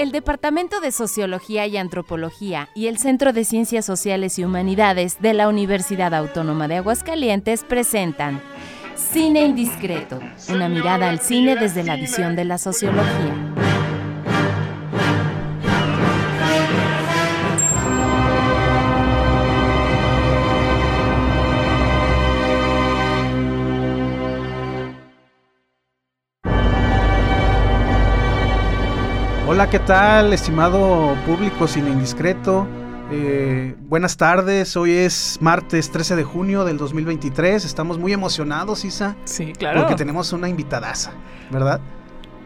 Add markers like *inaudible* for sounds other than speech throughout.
El Departamento de Sociología y Antropología y el Centro de Ciencias Sociales y Humanidades de la Universidad Autónoma de Aguascalientes presentan Cine Indiscreto, una mirada al cine desde la visión de la sociología. Hola, ¿qué tal, estimado público Cine Indiscreto? Eh, buenas tardes, hoy es martes 13 de junio del 2023. Estamos muy emocionados, Isa. Sí, claro. Porque tenemos una invitadaza, ¿verdad?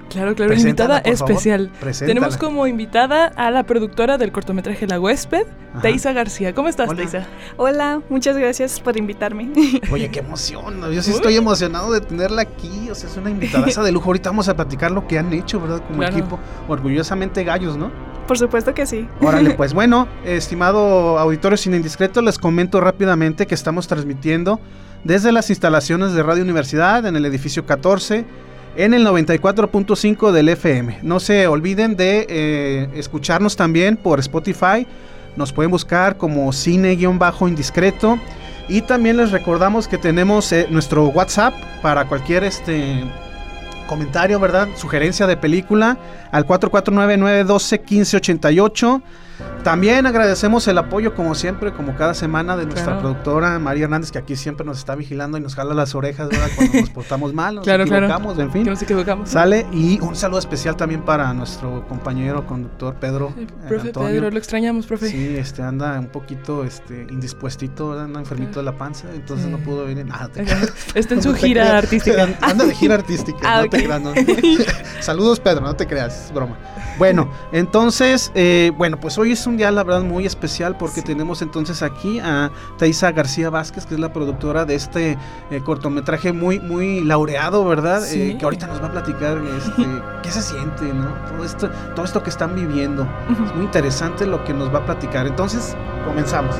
Claro, claro, invitada especial. Tenemos como invitada a la productora del cortometraje La Huésped, Teisa García. ¿Cómo estás, Teisa? Hola, muchas gracias por invitarme. *laughs* Oye, qué emoción. Yo sí estoy emocionado de tenerla aquí. O sea, es una invitadaza de lujo. Ahorita vamos a platicar lo que han hecho, ¿verdad? Como equipo. Orgullosamente gallos, ¿no? Por supuesto que sí. Órale, *laughs* pues bueno, estimado auditorio sin indiscreto, les comento rápidamente que estamos transmitiendo desde las instalaciones de Radio Universidad en el edificio 14 en el 94.5 del FM. No se olviden de eh, escucharnos también por Spotify. Nos pueden buscar como cine-indiscreto. Y también les recordamos que tenemos eh, nuestro WhatsApp para cualquier este comentario, ¿verdad? Sugerencia de película al 449-912-1588. También agradecemos el apoyo, como siempre, como cada semana, de nuestra productora María Hernández, que aquí siempre nos está vigilando y nos jala las orejas ¿verdad? cuando nos portamos mal, nos equivocamos, en fin. nos equivocamos. Sale. Y un saludo especial también para nuestro compañero conductor Pedro. Eh, profe Pedro, lo extrañamos, profe. Sí, este anda un poquito este, indispuestito, anda enfermito de la panza, entonces no pudo venir. Nada, está en *laughs* su gira artística. *laughs* Anda de gira artística, ah, no te creas. *laughs* Saludos, Pedro, no te creas, es broma. Bueno, entonces, eh, bueno, pues hoy es un día, la verdad, muy especial porque tenemos entonces aquí a Teisa García Vázquez, que es la productora de este eh, cortometraje muy, muy laureado, ¿verdad? Eh, que ahorita nos va a platicar este, *laughs* qué se siente, ¿no? Todo esto, todo esto que están viviendo. Es muy interesante lo que nos va a platicar. Entonces, comenzamos.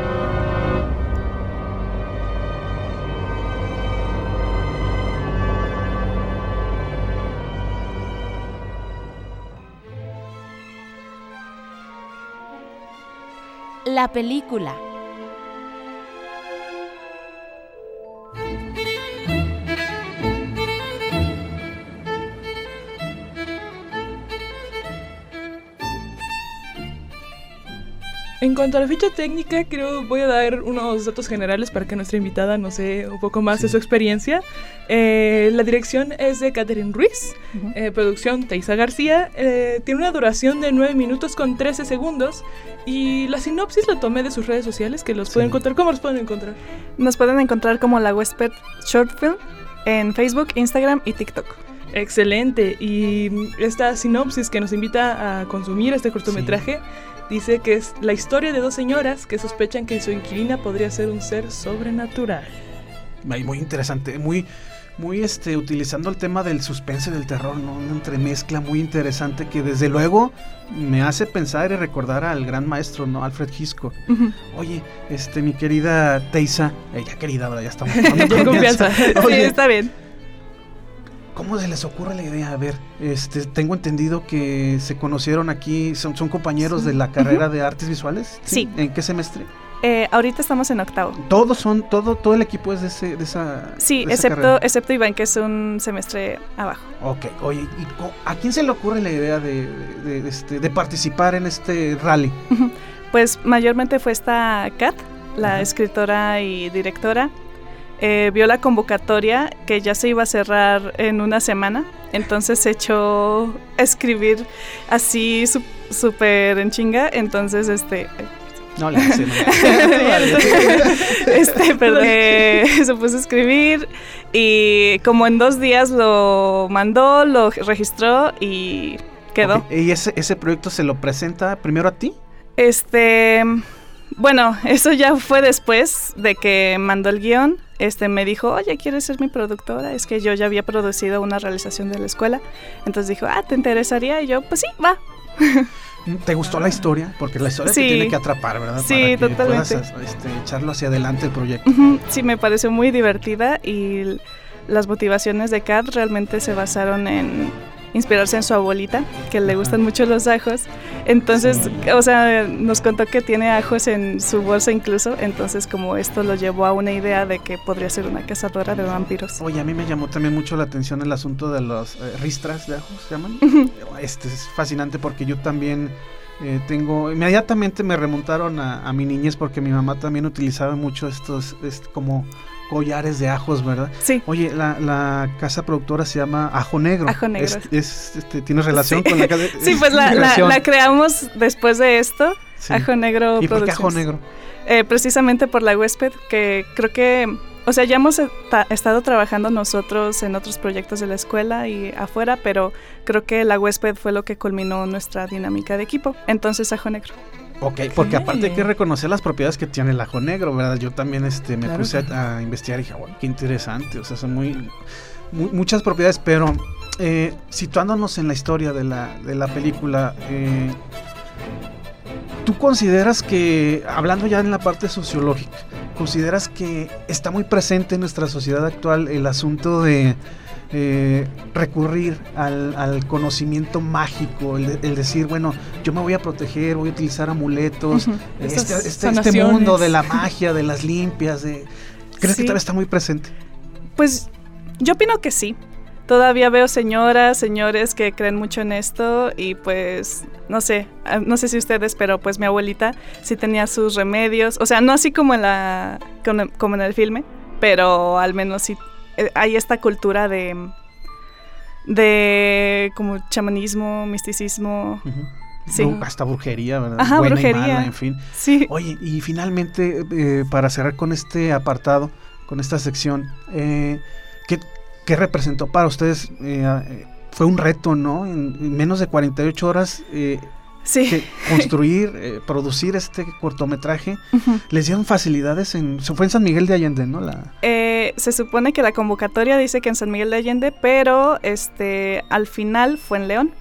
La película. En cuanto a la ficha técnica, creo voy a dar unos datos generales para que nuestra invitada nos sé un poco más de su experiencia. Eh, la dirección es de Catherine Ruiz, eh, producción Teisa García, eh, tiene una duración de 9 minutos con 13 segundos y la sinopsis la tomé de sus redes sociales que los pueden encontrar. ¿Cómo los pueden encontrar? Nos pueden encontrar como la Westped Short Film en Facebook, Instagram y TikTok. Excelente. Y esta sinopsis que nos invita a consumir este cortometraje dice que es la historia de dos señoras que sospechan que su inquilina podría ser un ser sobrenatural. Muy interesante, muy, muy este, utilizando el tema del suspense del terror, ¿no? Una entremezcla muy interesante que desde luego me hace pensar y recordar al gran maestro, ¿no? Alfred Hitchcock. Oye, este, mi querida Teisa, ella querida, ahora ya estamos. *laughs* Con confianza. sí, está bien. ¿Cómo se les ocurre la idea? A ver, este, tengo entendido que se conocieron aquí, son, son compañeros de la carrera de artes visuales. ¿sí? ¿En qué semestre? Eh, ahorita estamos en octavo. Todos son, todo, todo el equipo es de, ese, de esa. Sí, excepto, excepto Iván, que es un semestre abajo. Ok, oye, ¿y ¿a quién se le ocurre la idea de, de, este, de participar en este rally? Pues mayormente fue esta Kat, la escritora y directora eh, vio la convocatoria que ya se iba a cerrar en una semana, entonces se echó a escribir así súper en chinga, entonces este... No le hace, *laughs* no este, perdón. Eh, *laughs* se puso a escribir y como en dos días lo mandó, lo registró y quedó. ¿Y ese, ese proyecto se lo presenta primero a ti? Este, bueno, eso ya fue después de que mandó el guion este me dijo, oye, ¿quieres ser mi productora? Es que yo ya había producido una realización de la escuela. Entonces dijo, ah, ¿te interesaría? Y yo, pues sí, va. ¿Te gustó la historia? Porque la historia te tiene que atrapar, ¿verdad? Sí, Para que totalmente. este, echarlo hacia adelante el proyecto. Sí, me pareció muy divertida y las motivaciones de Kat realmente se basaron en inspirarse en su abuelita, que le gustan mucho los ajos. Entonces, o sea, nos contó que tiene ajos en su bolsa incluso, entonces como esto lo llevó a una idea de que podría ser una cazadora de vampiros. Oye, a mí me llamó también mucho la atención el asunto de los eh, ristras de ajos, ¿se llaman? Este es fascinante porque yo también eh, tengo, inmediatamente me remontaron a, mi niñez porque mi mamá también utilizaba mucho estos, como collares de ajos, ¿verdad? Sí. Oye, la, casa productora se llama Ajo Negro. Ajo Negro. Es, este, ¿Tiene relación con la casa? Sí, pues la, creamos después de esto. Ajo Negro ¿Y por qué Ajo Negro? Eh, precisamente por la huésped, que creo que o sea, ya hemos estado trabajando nosotros en otros proyectos de la escuela y afuera, pero creo que la huésped fue lo que culminó nuestra dinámica de equipo. Entonces, ajo negro. Ok, porque aparte hay que reconocer las propiedades que tiene el ajo negro, ¿verdad? Yo también este, me puse a, investigar y dije, bueno, qué interesante, o sea, son muy, muchas propiedades, pero eh, situándonos en la historia de la, de la película, eh, ¿tú consideras que, hablando ya en la parte sociológica, ¿consideras que está muy presente en nuestra sociedad actual el asunto de eh, recurrir al, conocimiento mágico, el, decir, bueno, yo me voy a proteger, voy a utilizar amuletos, este, este, este mundo de la magia, de las limpias, de, ¿crees que todavía está muy presente? Pues yo opino que sí. Todavía veo señoras, señores que creen mucho en esto y pues no sé, ah, no sé si ustedes, pero pues mi abuelita sí tenía sus remedios, o sea, no así como en la como en el filme, pero al menos sí hay esta cultura de de como chamanismo, misticismo. Sí. hasta brujería, ¿verdad? Ajá, brujería. en fin. Sí. Oye, y finalmente, eh, para cerrar con este apartado, con esta sección, eh, ¿qué, ¿qué, representó para ustedes? Eh, fue un reto, ¿no? En, menos de 48 horas sí. construir, eh, producir este cortometraje. ¿Les dieron facilidades? En, fue en San Miguel de Allende, ¿no? La... Eh, se supone que la convocatoria dice que en San Miguel de Allende, pero este al final fue en León.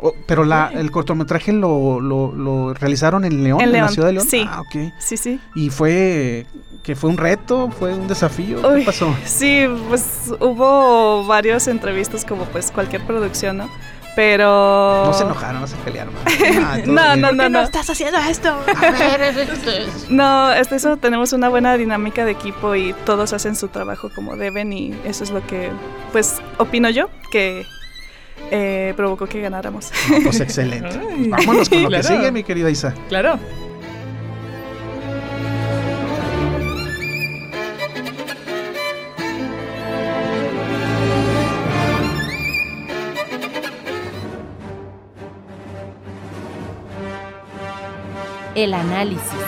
Oh, pero la, el cortometraje lo, lo, realizaron en León, en, la ciudad de León. Sí. Ah, ok. Sí, sí. Y fue que fue un reto, fue un desafío. ¿Qué pasó? Sí, pues hubo varias entrevistas como pues cualquier producción, ¿no? Pero. No se enojaron, no se pelearon. *laughs* Ah, no, no, no, no. estás haciendo esto? *laughs* no, este, eso tenemos una buena dinámica de equipo y todos hacen su trabajo como deben y eso es lo que, pues, opino yo que eh, provocó que ganáramos. pues excelente. *laughs* Vámonos con lo que sigue, mi querida Isa. Claro. El análisis.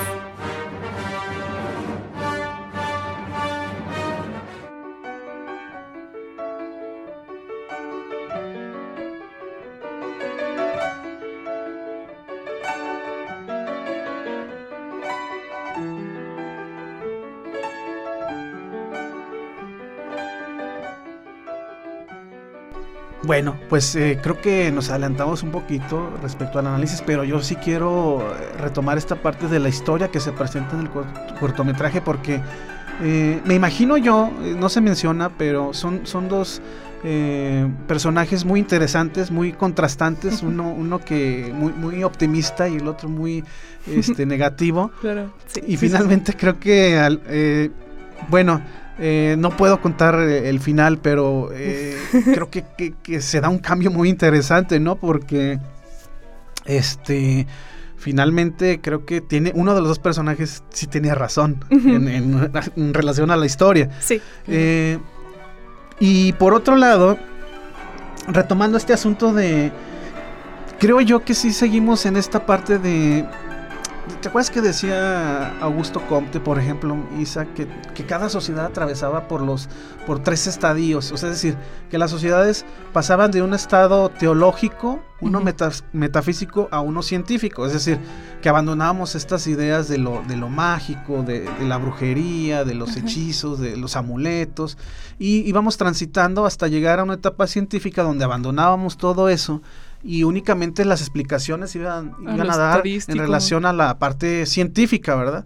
Bueno, pues eh, creo que nos adelantamos un poquito respecto al análisis, pero yo sí quiero eh, retomar esta parte de la historia que se presenta en el cortometraje porque eh, me imagino yo, no se menciona, pero son, son dos personajes muy interesantes, muy contrastantes, uno, uno que muy, muy optimista y el otro muy este, *laughs* negativo. Claro. y finalmente creo que, bueno, eh, no puedo contar eh, el final, pero eh, *laughs* creo que, se da un cambio muy interesante, ¿no? Porque este finalmente creo que tiene uno de los dos personajes sí tenía razón en, relación a la historia. Sí. y por otro lado, retomando este asunto de creo yo que sí seguimos en esta parte de ¿Te acuerdas que decía Augusto Comte, por ejemplo, Isa, que, cada sociedad atravesaba por los por tres estadios? O sea, es decir, que las sociedades pasaban de un estado teológico, uno metafísico, a uno científico. Es decir, que abandonábamos estas ideas de lo, de lo mágico, de, la brujería, de los hechizos, de los amuletos, y íbamos transitando hasta llegar a una etapa científica donde abandonábamos todo eso y únicamente las explicaciones iban, a, dar en relación a la parte científica, ¿verdad?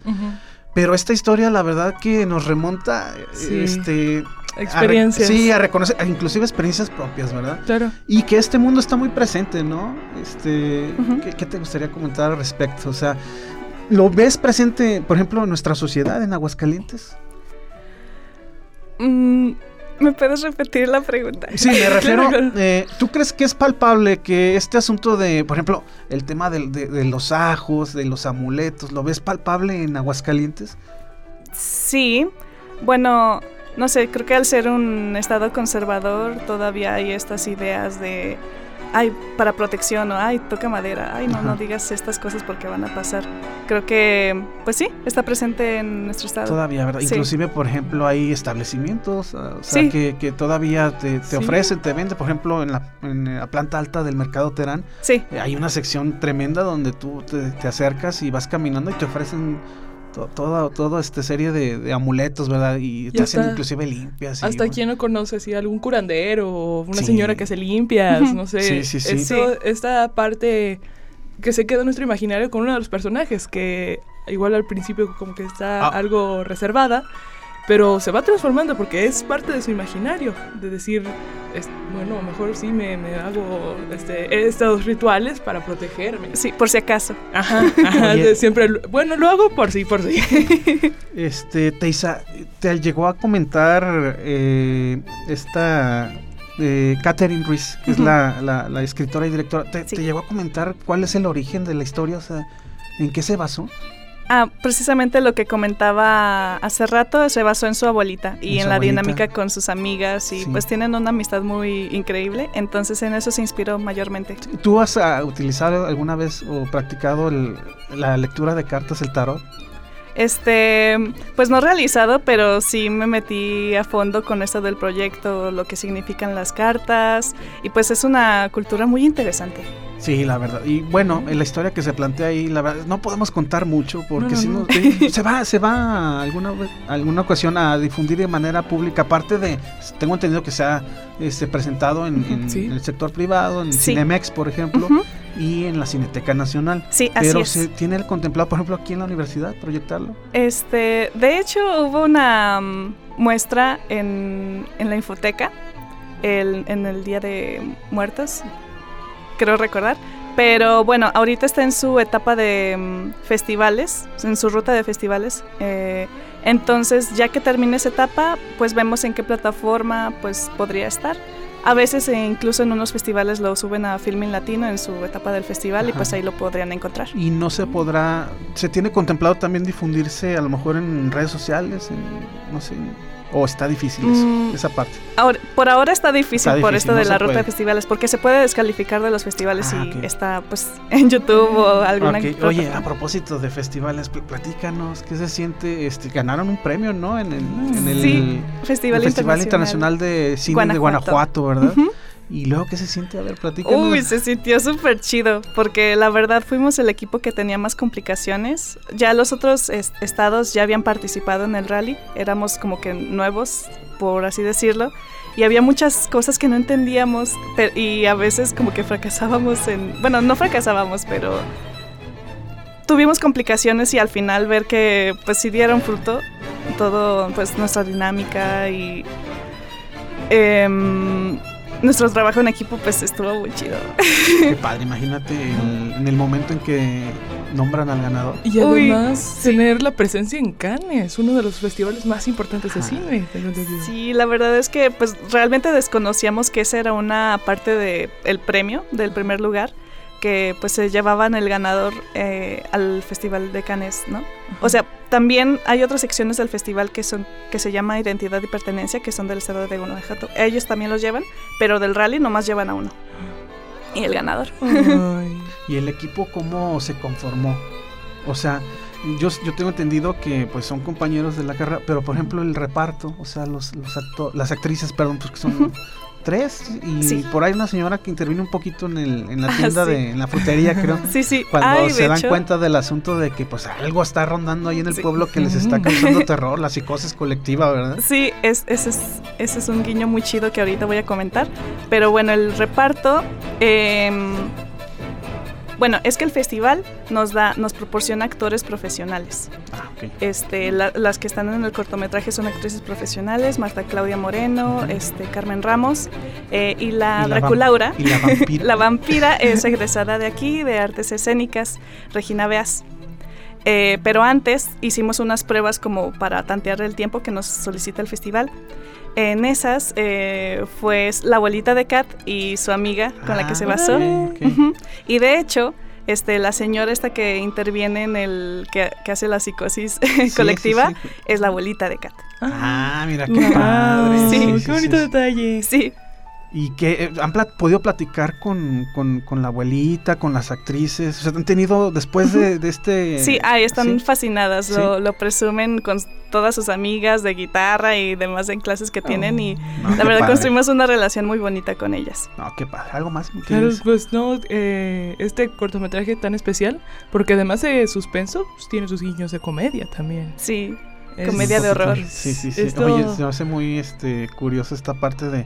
Pero esta historia, la verdad que nos remonta este, experiencias. sí, a reconocer, inclusive experiencias propias, ¿verdad? Claro. Y que este mundo está muy presente, ¿no? Este, ¿qué, te gustaría comentar al respecto? O sea, ¿lo ves presente, por ejemplo, en nuestra sociedad, en Aguascalientes? Mm, ¿Me puedes repetir la pregunta? Sí, me *laughs* refiero. Eh, ¿Tú crees que es palpable que este asunto de, por ejemplo, el tema de, los ajos, de los amuletos, ¿lo ves palpable en Aguascalientes? Sí. Bueno, no sé, creo que al ser un estado conservador todavía hay estas ideas de ay, para protección o ay, toca madera, ay, no, no digas estas cosas porque van a pasar. Creo que, pues sí, está presente en nuestro estado. Todavía, ¿verdad? Inclusive, por ejemplo, hay establecimientos, o sea, que, que, todavía te, te ofrecen, te venden, por ejemplo, en la, en la, planta alta del mercado Terán, sí. hay una sección tremenda donde tú te, te acercas y vas caminando y te ofrecen toda, toda esta serie de, amuletos, ¿verdad? Y, te hacen inclusive limpias. Hasta quien no conoce, si algún curandero o una señora que se limpia, no sé. Sí, sí, sí. esta parte que se quedó en nuestro imaginario con uno de los personajes, que igual al principio como que está ah. algo reservada, pero se va transformando porque es parte de su imaginario, de decir, bueno, mejor sí me, hago este, estos rituales para protegerme. Sí, por si acaso. Ajá, *laughs* siempre, bueno, lo hago por sí, por sí. *laughs* Este, Teisa, te llegó a comentar eh, esta eh, Catherine Ruiz, que es la, la, escritora y directora, ¿te, ¿te llegó a comentar cuál es el origen de la historia? O sea, ¿en qué se basó? Ah, precisamente lo que comentaba hace rato se basó en su abuelita y en, la dinámica con sus amigas y pues tienen una amistad muy increíble, entonces en eso se inspiró mayormente. ¿Tú has ah, utilizado alguna vez o practicado la lectura de cartas, el tarot? Este, pues no realizado, pero sí me metí a fondo con esto del proyecto, lo que significan las cartas, y pues es una cultura muy interesante. Sí, la verdad. Y bueno, en la historia que se plantea ahí, la verdad, no podemos contar mucho porque si no, *laughs* se va, se va alguna alguna ocasión a difundir de manera pública. Aparte de, tengo entendido que se ha este, presentado en, el sector privado, en Cinemex, por ejemplo, y en la Cineteca Nacional. Sí, así Pero se tiene el contemplado, por ejemplo, aquí en la universidad, proyectarlo. Este, de hecho, hubo una mm, muestra en, en la infoteca el, en el Día de Muertos creo recordar. Pero bueno, ahorita está en su etapa de mm, festivales, en su ruta de festivales. Eh, entonces, ya que termine esa etapa, pues vemos en qué plataforma pues podría estar. A veces e incluso en unos festivales lo suben a Filming Latino en su etapa del festival y pues ahí lo podrían encontrar. Y no se podrá, se tiene contemplado también difundirse a lo mejor en redes sociales, en, no sé, ¿O está difícil mm. esa parte? Ahora, por ahora está difícil, por esto de la ruta de festivales, porque se puede descalificar de los festivales ah, y está pues *laughs* en YouTube o alguna Oye, a propósito de festivales, platícanos, ¿qué se siente? Este, ganaron un premio, ¿no? En el, Festival, Internacional. de Cine de Guanajuato, ¿verdad? ¿Y luego qué se siente? A ver, platícanos. Uy, se sintió súper chido, porque la verdad fuimos el equipo que tenía más complicaciones. Ya los otros estados ya habían participado en el rally, éramos como que nuevos, por así decirlo, y había muchas cosas que no entendíamos y a veces como que fracasábamos en... Bueno, no fracasábamos, pero tuvimos complicaciones y al final ver que pues sí dieron fruto todo, pues nuestra dinámica y... Eh, nuestro trabajo en equipo pues estuvo muy chido. Qué padre, imagínate en el momento en que nombran al ganador. Y además tener la presencia en Cannes, uno de los festivales más importantes de cine. Sí, la verdad es que pues realmente desconocíamos que esa era una parte del el premio, del primer lugar que pues se llevaban el ganador eh, al Festival de Cannes, ¿no? O sea, también hay otras secciones del festival que son que se llama Identidad y Pertenencia, que son del estado de Guanajuato. Ellos también los llevan, pero del rally nomás llevan a uno. Y el ganador. *laughs* ¿Y el equipo cómo se conformó? O sea, yo, yo tengo entendido que pues son compañeros de la carrera, pero por ejemplo el reparto, o sea, los, los las actrices, perdón, pues que son *laughs* tres y por ahí una señora que interviene un poquito en, el, en la ah, tienda de en la frutería creo. *laughs* Sí sí. Cuando se dan cuenta del asunto de que pues algo está rondando ahí en el pueblo que les está causando *laughs* terror la psicosis colectiva verdad sí es, ese es ese es un guiño muy chido que ahorita voy a comentar. Pero bueno el reparto eh, Bueno, es que el festival nos da, nos proporciona actores profesionales. Ah. Este, la- las que están en el cortometraje son actrices profesionales, Marta Claudia Moreno, este, Carmen Ramos eh, y la Y la Draculaura. Y la vampira. *laughs* La vampira *laughs* es egresada de aquí, de artes escénicas, Regina Beas. Eh, pero antes hicimos unas pruebas como para tantear el tiempo que nos solicita el festival. En esas eh, fue la abuelita de Kat y su amiga con la que se Ah, basó. ok. Ujú. Y de hecho, este, la señora esta que interviene en el que, que hace la psicosis *laughs* Sí, colectiva sí, sí. es la abuelita de Kat. Ah, mira qué padre. Sí, qué bonito sí. detalle. Sí, ¿Y que eh, han plat- podido platicar con, con, con la abuelita, con las actrices? O sea, han tenido después de, de este... sí, ahí están sí. fascinadas, Sí. lo, lo presumen con todas sus amigas de guitarra y demás en clases que tienen y No, la verdad padre. construimos una relación muy bonita con ellas. No, qué padre. ¿Algo más? Claro, pues no, eh, este cortometraje tan especial, porque además de suspenso, pues, tiene sus guiños de comedia también. Sí, Es- Comedia de horror. Sí, sí, sí. Esto- Oye, se me hace muy este, curioso esta parte de...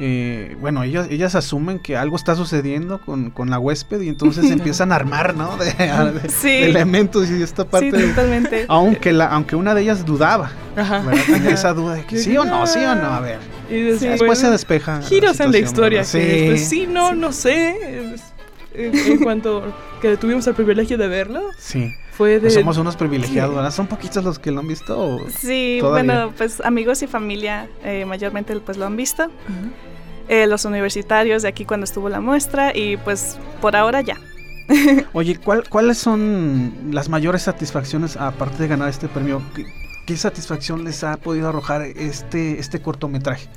eh, bueno, ellas, ellas asumen que algo está sucediendo con, con la huésped y entonces *laughs* empiezan a armar, ¿no? De, de- *laughs* Sí. de elementos y esta parte... sí, de- aunque, la, aunque una de ellas dudaba, Ajá. esa duda de que sí o no, sí o no, "Ah". a ver. Y después, Después se despeja. giros en la historia. Sí. después, sí, no, no sé. En, en cuanto que tuvimos el privilegio de verlo, Sí. fue de... Pues somos unos privilegiados, ¿verdad? ¿Son poquitos los que lo han visto? o- Sí, Todavía. bueno, pues amigos y familia eh, mayormente pues lo han visto. Eh, los universitarios de aquí cuando estuvo la muestra y pues por ahora ya. *laughs* Oye, ¿cuál- ¿cuáles son las mayores satisfacciones aparte de ganar este premio? ¿Qué, qué satisfacción les ha podido arrojar este, este cortometraje?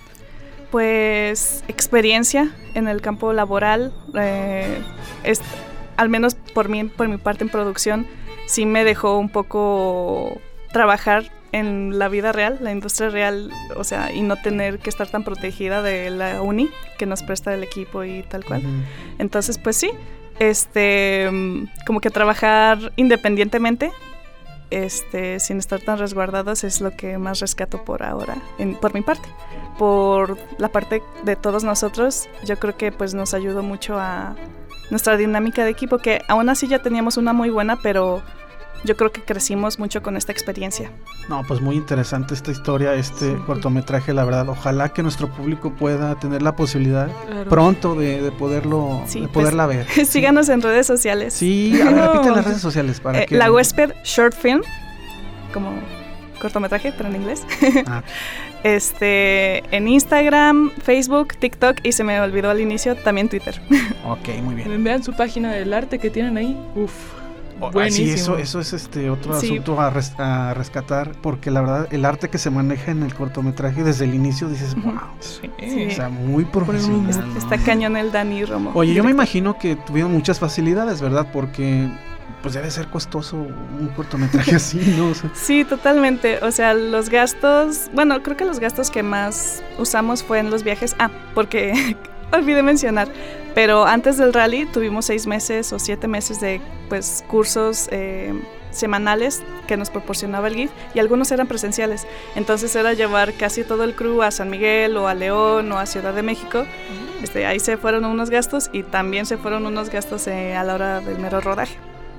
Pues experiencia en el campo laboral, eh, es, al menos por mí, por mi parte en producción, sí me dejó un poco trabajar en la vida real, la industria real, o sea, y no tener que estar tan protegida de la uni que nos presta el equipo y tal cual. Entonces, pues sí, este, mm, como que trabajar independientemente, este, sin estar tan resguardados es lo que más rescato por ahora, en- por mi parte. Por la parte de todos nosotros, yo creo que pues nos ayudó mucho a nuestra dinámica de equipo, que aún así ya teníamos una muy buena, pero yo creo que crecimos mucho con esta experiencia. No, pues muy interesante esta historia, este Sí. cortometraje, la verdad. Ojalá que nuestro público pueda tener la posibilidad Claro. pronto de, de poderlo, Sí, de pues, poderla ver. *laughs* Síganos en redes sociales. Sí, a ver, No. repite las *laughs* redes sociales para Eh, que... La huésped short film, como cortometraje, pero en inglés. Ah, *laughs* Este, en Instagram, Facebook, TikTok y se me olvidó al inicio también Twitter. ok, muy bien. Vean su página del arte que tienen ahí. Uf. Buenísimo. Sí, eso, eso es este otro Sí. asunto a, res- a rescatar, porque la verdad, el arte que se maneja en el cortometraje desde el inicio dices, wow. Sí. Sí. O sea, muy profesional. Es- ¿no? Está cañón el Dani Romo. Oye, yo me imagino que tuvieron muchas facilidades, ¿verdad? Porque pues debe ser costoso un cortometraje *laughs* así, ¿no? O sea, Sí, totalmente. O sea, los gastos, bueno, creo que los gastos que más usamos fue en los viajes. Ah, porque *laughs* *laughs* olvidé mencionar, pero antes del rally tuvimos seis meses o siete meses de pues cursos eh, semanales que nos proporcionaba el GIF y algunos eran presenciales. Entonces era llevar casi todo el crew a San Miguel o a León o a Ciudad de México. Este, ahí se fueron unos gastos y también se fueron unos gastos eh, a la hora del mero rodaje.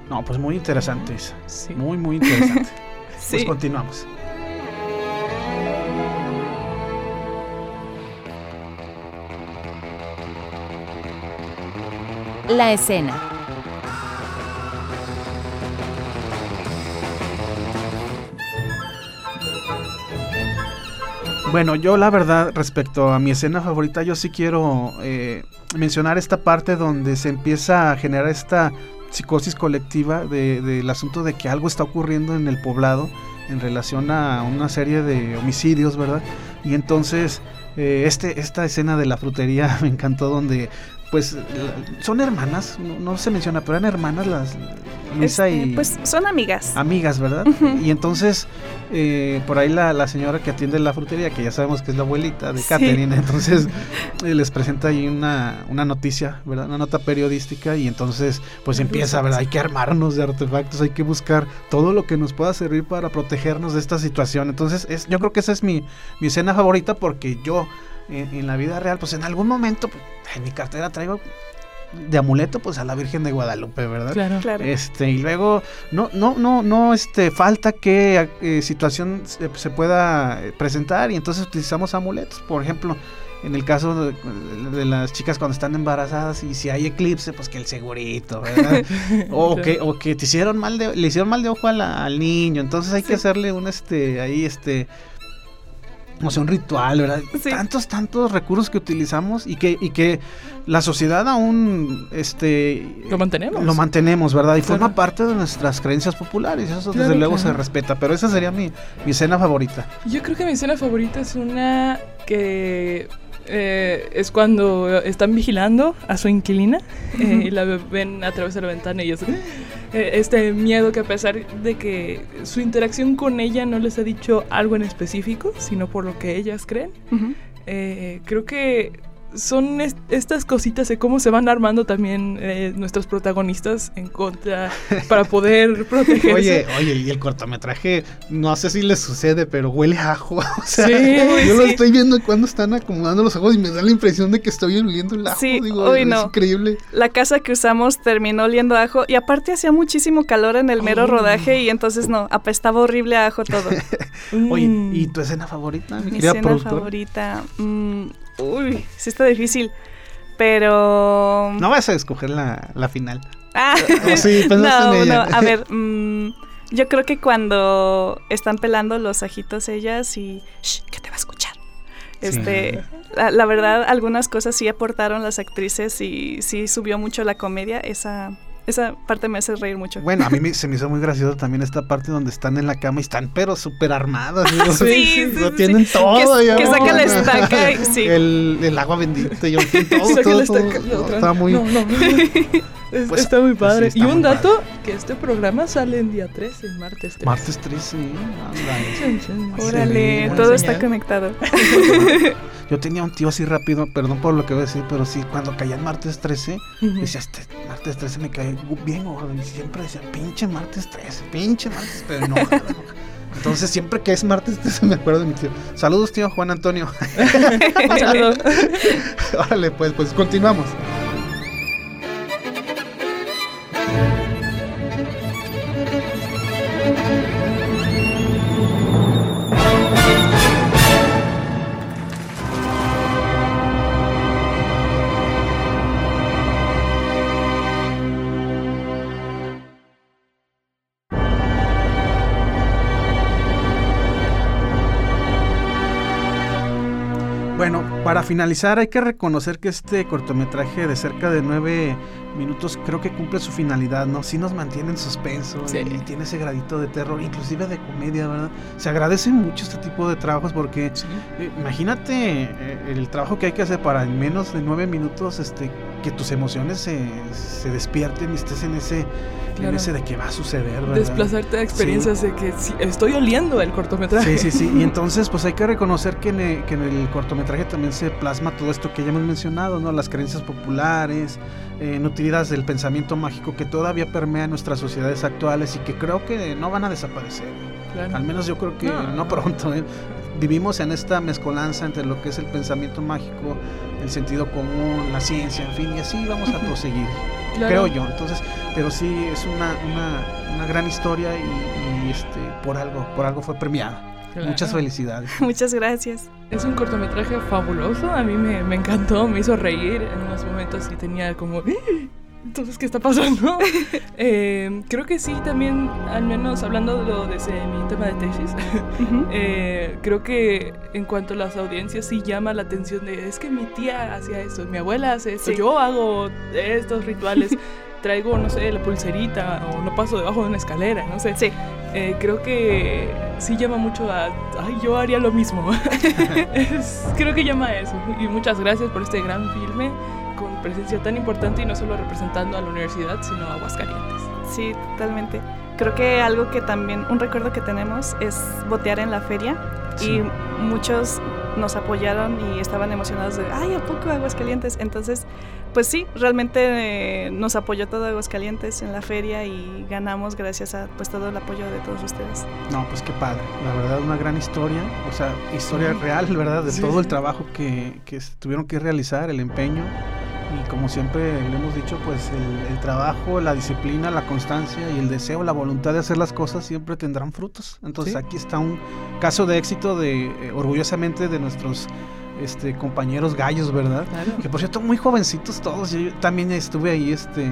no, pues muy interesante, Isa. Sí. Muy, muy interesante. *laughs* Sí. Pues continuamos. La escena. Bueno, yo la verdad, respecto a mi escena favorita, yo sí quiero eh, mencionar esta parte donde se empieza a generar esta psicosis colectiva de- del asunto de que algo está ocurriendo en el poblado en relación a una serie de homicidios, ¿verdad? Y entonces, eh, este, esta escena de la frutería *laughs* me encantó donde, pues, son hermanas, no, no se menciona, pero eran hermanas las Luisa Este, y... Pues son amigas. amigas, ¿verdad? Y entonces, eh, por ahí la, la señora que atiende la frutería, que ya sabemos que es la abuelita de Sí. Catherine, entonces eh, les presenta ahí una, una noticia, ¿verdad? Una nota periodística y entonces pues empieza, ¿verdad? Hay que armarnos de artefactos, hay que buscar todo lo que nos pueda servir para protegernos de esta situación. Entonces, es, yo creo que esa es mi, mi escena favorita porque yo en, en la vida real, pues en algún momento, pues, en mi cartera traigo de amuleto, pues a la Virgen de Guadalupe, ¿verdad? Claro. Claro. Este, y luego, no, no, no, no, este, falta que eh, situación se, se pueda eh, presentar y entonces utilizamos amuletos. Por ejemplo, en el caso de, de las chicas cuando están embarazadas y si hay eclipse, pues que el segurito, ¿verdad? *laughs* o, que, o que te hicieron mal de, le hicieron mal de ojo a la- al niño, entonces hay que hacerle un, este, ahí, este, o sea, un ritual, ¿verdad? Sí. Tantos, tantos recursos que utilizamos y que, y que la sociedad aún, este... Lo mantenemos. Lo mantenemos, ¿verdad? Y Claro. forma parte de nuestras creencias populares. Eso Claro, desde luego claro. se respeta. Pero esa sería mi, mi escena favorita. Yo creo que mi escena favorita es una que eh, es cuando están vigilando a su inquilina eh, y la ven a través de la ventana y es eh, este miedo que a pesar de que su interacción con ella no les ha dicho algo en específico, sino por lo que ellas creen, creo que son est- estas cositas de cómo se van armando también eh, nuestros protagonistas en contra para poder *laughs* protegerse. Oye, oye, y el cortometraje, no sé si les sucede, pero huele a ajo. *laughs* O sea, Sí, yo lo estoy viendo cuando están acomodando los ojos y me da la impresión de que estoy oliendo el ajo. Sí, digo, uy, es no. increíble. La casa que usamos terminó oliendo a ajo y aparte hacía muchísimo calor en el mero Oh. rodaje y entonces no, apestaba horrible a ajo todo. *laughs* Oye, Mm. ¿y tu escena favorita, mi, escena favorita. mm, uy, sí está difícil. Pero. No vas a escoger la, la final. Ah, *laughs* Oh, sí, *laughs* no, en ella. no, a ver. *laughs* mm, yo creo que cuando están pelando los ajitos ellas y. Shh, que te va a escuchar. Este, la, la verdad, algunas cosas sí aportaron las actrices y sí subió mucho la comedia. Esa, esa parte me hace reír mucho. Bueno, a mí me- *laughs* se me hizo muy gracioso también esta parte donde están en la cama y están pero súper armadas. digo, *laughs* Sí, sí, lo sí, tienen sí. todo. Que- ya, que saca la ¿no? estaca y- *laughs* sí. El, el agua bendita y todo, todo, la todo, no, otra. está muy... No, no. Es- Pues, está muy pues sí, padre. está y un dato, que este programa sale en día 13, martes 13. Martes 3, sí. ándale. Chun, chun. Órale, Órale, buena todo señal. está conectado. Yo tenía un tío así rápido, perdón por lo que voy a decir, pero sí, cuando caía el martes 13, Ujú. decía, este martes 13 me cae bien gordo. Y siempre decía, pinche martes 13, pinche martes, pero no. Entonces, siempre que es martes 13 me acuerdo de mi tío. Saludos, tío Juan Antonio. *laughs* *laughs* Un saludo. Órale, pues, pues continuamos. Para finalizar hay que reconocer que este cortometraje de cerca de nueve minutos creo que cumple su finalidad, ¿no? Sí nos mantiene en suspenso Sí. y tiene ese gradito de terror, inclusive de comedia, ¿verdad? Se agradece mucho este tipo de trabajos porque eh, imagínate eh, el trabajo que hay que hacer para en menos de nueve minutos este, que tus emociones se, se despierten y estés en ese, en ese de que va a suceder, ¿verdad? Desplazarte a experiencias de que estoy oliendo el cortometraje. Sí, sí, sí. Y *laughs* entonces, pues hay que reconocer que en, el, que en el cortometraje también se plasma todo esto que ya hemos mencionado, ¿no? Las creencias populares, eh, nutridas del pensamiento mágico que todavía permea nuestras sociedades actuales y que creo que no van a desaparecer. Claro. Al menos yo creo que No. no, pronto. ¿eh? Vivimos en esta mezcolanza entre lo que es el pensamiento mágico, el sentido común, la ciencia, en fin, y así vamos a *laughs* proseguir Claro. creo yo. Entonces, pero sí es una, una, una gran historia y, y, este por algo, por algo fue premiada. Claro. Muchas felicidades. *laughs* Muchas gracias. Es un cortometraje fabuloso, a mí me, me encantó, me hizo reír en unos momentos y tenía como... "¡Ah! Entonces, ¿qué está pasando? *laughs* Eh, creo que sí, también, al menos hablando de lo desde mi tema de tesis, *laughs* eh, creo que en cuanto a las audiencias sí llama la atención de, es que mi tía hacía esto, mi abuela hace esto, Sí. yo hago estos rituales, traigo, no sé, la pulserita o no paso debajo de una escalera, no sé. Sí. Eh, creo que sí llama mucho a, ay, yo haría lo mismo. *laughs* Es- creo que llama a eso. Y muchas gracias por este gran filme con presencia tan importante y no solo representando a la universidad, sino a Aguascalientes. Sí, totalmente. Creo que algo que también, un recuerdo que tenemos es botear en la feria Sí. y muchos nos apoyaron y estaban emocionados de, ay, ¿a poco Aguascalientes? Entonces, pues sí, realmente eh, nos apoyó todo Aguascalientes en la feria y ganamos gracias a pues todo el apoyo de todos ustedes. No, pues qué padre. La verdad, una gran historia. O sea, historia Sí. real, ¿verdad? De Sí, todo el trabajo que, que tuvieron que realizar, el empeño. Y como siempre le hemos dicho, pues el, trabajo, la disciplina, la constancia y el deseo, la voluntad de hacer las cosas siempre tendrán frutos. Entonces aquí está un caso de éxito de eh, orgullosamente de nuestros este, compañeros gallos, ¿verdad? Que por cierto, muy jovencitos todos. Yo también estuve ahí, este,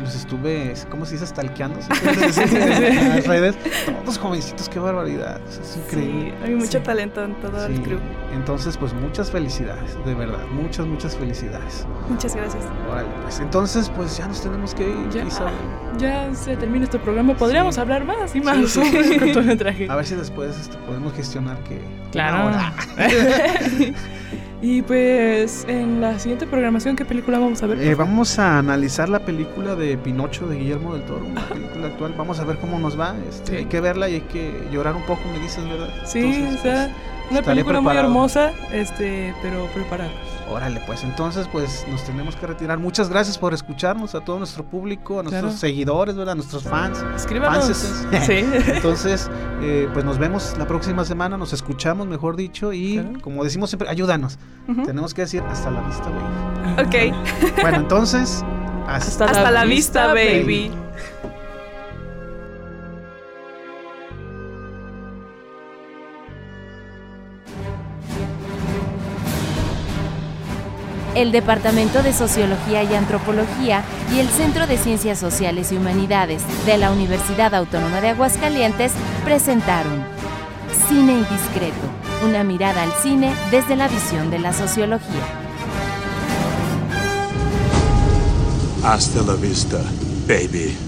los estuve, ¿cómo se dice? Stalkeando. *laughs* en las redes. Todos jovencitos, qué barbaridad. Es increíble. hay mucho talento en todo el club. Entonces, pues muchas felicidades, de verdad. Muchas, muchas felicidades. Muchas gracias. Órale, pues entonces, pues ya nos tenemos que ir. Ya, ya se termina este programa. Podríamos hablar más y más *laughs* A ver si después este, podemos gestionar que. Claro. *laughs* Y pues en la siguiente programación, ¿qué película vamos a ver? Eh, vamos a analizar la película de Pinocho de Guillermo del Toro, una película actual. Vamos a ver cómo nos va. Este, Hay que verla y hay que llorar un poco, me dices, ¿verdad? Sí, o sea, pues, una película muy hermosa, este, pero preparada. Órale, pues entonces pues nos tenemos que retirar. Muchas gracias por escucharnos a todo nuestro público, a nuestros seguidores, ¿verdad? A nuestros fans. Escríbanos. *laughs* Sí. *laughs* entonces, eh, pues nos vemos la próxima semana, nos escuchamos, mejor dicho, y como decimos siempre, ayúdanos. Tenemos que decir hasta la vista, baby. Ok. bueno, entonces, hasta, la, vista, baby. El Departamento de Sociología y Antropología y el Centro de Ciencias Sociales y Humanidades de la Universidad Autónoma de Aguascalientes presentaron Cine Indiscreto, una mirada al cine desde la visión de la sociología. Hasta la vista, baby.